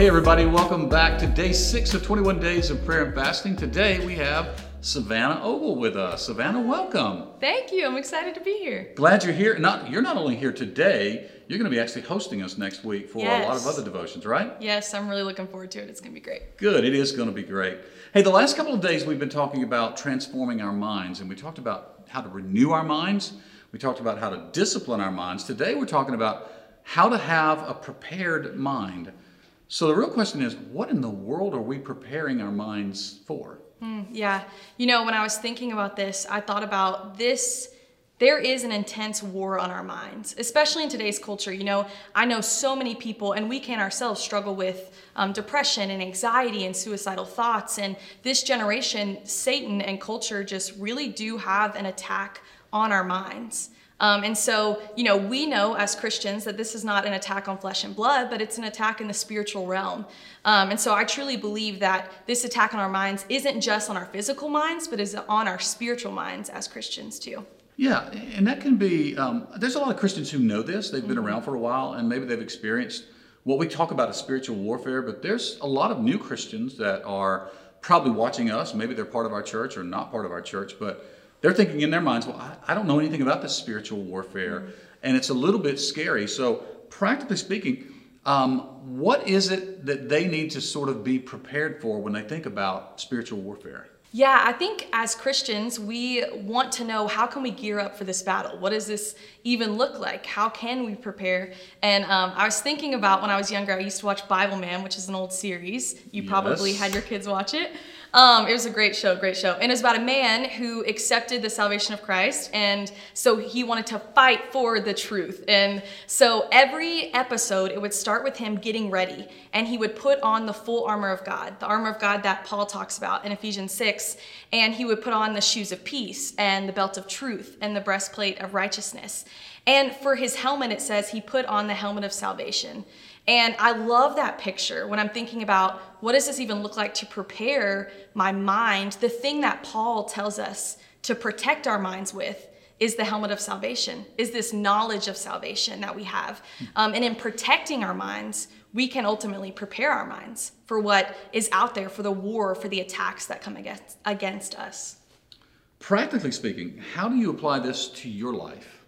Hey, everybody, welcome back to day six of 21 days of prayer and fasting. Today we have Savannah Ogle with us. Savannah, welcome. Thank you. I'm excited to be here. Glad you're here. Not you're not only here today, you're going to be actually hosting us next week for a lot of other devotions, right? Yes, I'm really looking forward to it. It's going to be great. Good. It is going to be great. Hey, the last couple of days we've been talking about transforming our minds, and we talked about how to renew our minds. We talked about how to discipline our minds. Today we're talking about how to have a prepared mind. So the real question is, what in the world are we preparing our minds for? Yeah. You know, when I was thinking about this, I thought about this. There is an intense war on our minds, especially in today's culture. You know, I know so many people, and we can ourselves struggle with um, depression and anxiety and suicidal thoughts. And this generation, Satan and culture just really do have an attack on our minds. Um, and so, you know, we know as Christians that this is not an attack on flesh and blood, but it's an attack in the spiritual realm. Um, and so I truly believe that this attack on our minds isn't just on our physical minds, but is on our spiritual minds as Christians too. Yeah, and that can be. Um, there's a lot of Christians who know this. They've been around for a while, and maybe they've experienced what we talk about as spiritual warfare. But there's a lot of new Christians that are probably watching us. Maybe they're part of our church or not part of our church, but they're thinking in their minds, "Well, I, I don't know anything about this spiritual warfare," and it's a little bit scary. So, practically speaking, um, what is it that they need to sort of be prepared for when they think about spiritual warfare? Yeah, I think as Christians, we want to know how can we gear up for this battle? What does this even look like? How can we prepare? And um, I was thinking about when I was younger, I used to watch Bibleman, which is an old series. You probably had your kids watch it. Um, it was a great show, great show. And it was about a man who accepted the salvation of Christ. And so he wanted to fight for the truth. And so every episode, it would start with him getting ready. And he would put on the full armor of God, the armor of God that Paul talks about in Ephesians 6. And he would put on the shoes of peace and the belt of truth and the breastplate of righteousness. And for his helmet, it says he put on the helmet of salvation. And I love that picture when I'm thinking about what does this even look like to prepare my mind? The thing that Paul tells us to protect our minds with is the helmet of salvation, is this knowledge of salvation that we have. Um, and in protecting our minds, we can ultimately prepare our minds for what is out there, for the war, for the attacks that come against, against us. Practically speaking, how do you apply this to your life?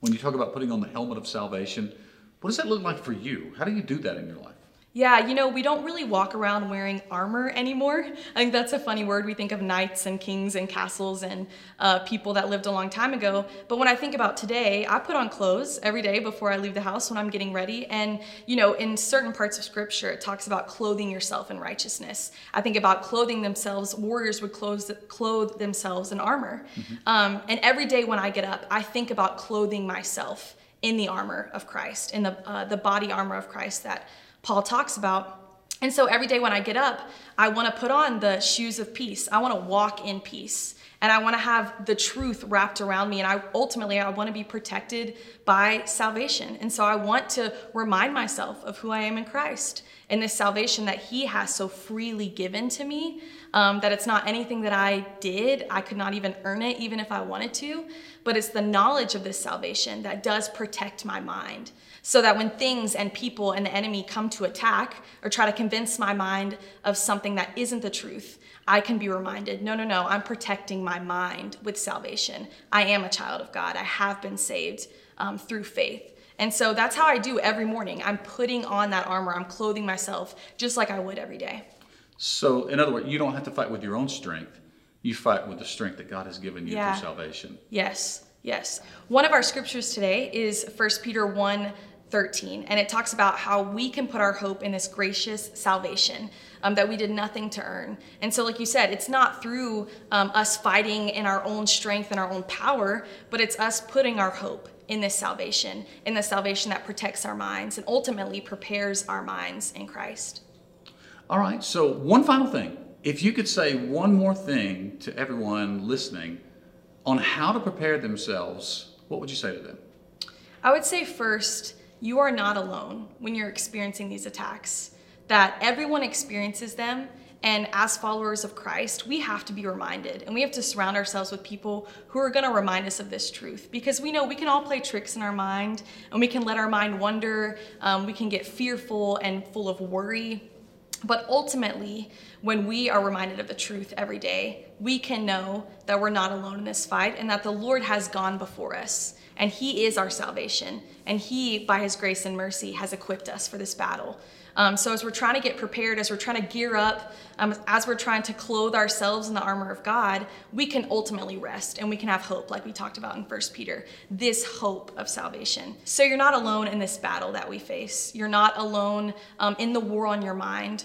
When you talk about putting on the helmet of salvation, what does that look like for you? How do you do that in your life? Yeah, you know, we don't really walk around wearing armor anymore. I think that's a funny word. We think of knights and kings and castles and uh, people that lived a long time ago. But when I think about today, I put on clothes every day before I leave the house when I'm getting ready. And, you know, in certain parts of scripture, it talks about clothing yourself in righteousness. I think about clothing themselves, warriors would clothe, clothe themselves in armor. Um, and every day when I get up, I think about clothing myself in the armor of Christ, in the, uh, the body armor of Christ that Paul talks about. And so every day when I get up, I want to put on the shoes of peace. I want to walk in peace. And I want to have the truth wrapped around me. And I ultimately I want to be protected by salvation. And so I want to remind myself of who I am in Christ and this salvation that He has so freely given to me. Um, that it's not anything that I did. I could not even earn it, even if I wanted to. But it's the knowledge of this salvation that does protect my mind so that when things and people and the enemy come to attack or try to convince my mind of something that isn't the truth, I can be reminded no, no, no, I'm protecting my mind with salvation. I am a child of God. I have been saved um, through faith. And so that's how I do every morning. I'm putting on that armor, I'm clothing myself just like I would every day. So, in other words, you don't have to fight with your own strength. You fight with the strength that God has given you Yeah. through salvation. Yes, yes. One of our scriptures today is 1 Peter 1 13, and it talks about how we can put our hope in this gracious salvation um, that we did nothing to earn. And so, like you said, it's not through um, us fighting in our own strength and our own power, but it's us putting our hope in this salvation, in the salvation that protects our minds and ultimately prepares our minds in Christ. All right, so one final thing. If you could say one more thing to everyone listening on how to prepare themselves, what would you say to them? I would say first, you are not alone when you're experiencing these attacks, that everyone experiences them And as followers of Christ, we have to be reminded and we have to surround ourselves with people who are going to remind us of this truth because we know we can all play tricks in our mind and we can let our mind wander. Um, we can get fearful and full of worry. But ultimately, when we are reminded of the truth every day, we can know that we're not alone in this fight and that the Lord has gone before us and He is our salvation. And He, by His grace and mercy, has equipped us for this battle. Um, so, as we're trying to get prepared, as we're trying to gear up, um, as we're trying to clothe ourselves in the armor of God, we can ultimately rest and we can have hope, like we talked about in 1 Peter this hope of salvation. So, you're not alone in this battle that we face. You're not alone um, in the war on your mind,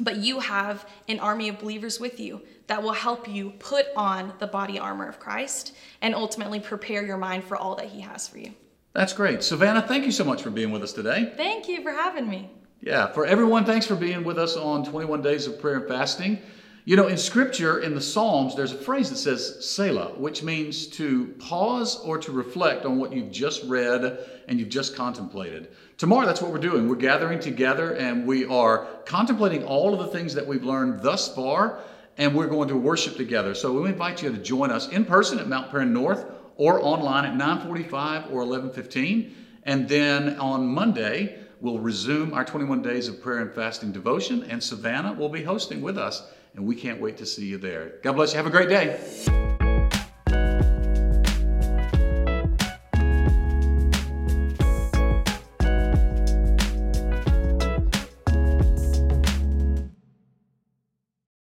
but you have an army of believers with you that will help you put on the body armor of Christ and ultimately prepare your mind for all that He has for you. That's great. Savannah, thank you so much for being with us today. Thank you for having me. Yeah, for everyone, thanks for being with us on 21 Days of Prayer and Fasting. You know, in Scripture, in the Psalms, there's a phrase that says Selah, which means to pause or to reflect on what you've just read and you've just contemplated. Tomorrow, that's what we're doing. We're gathering together and we are contemplating all of the things that we've learned thus far, and we're going to worship together. So we invite you to join us in person at Mount Paran North or online at 945 or 1115. And then on Monday, we'll resume our 21 days of prayer and fasting devotion, and Savannah will be hosting with us, and we can't wait to see you there. God bless you. Have a great day.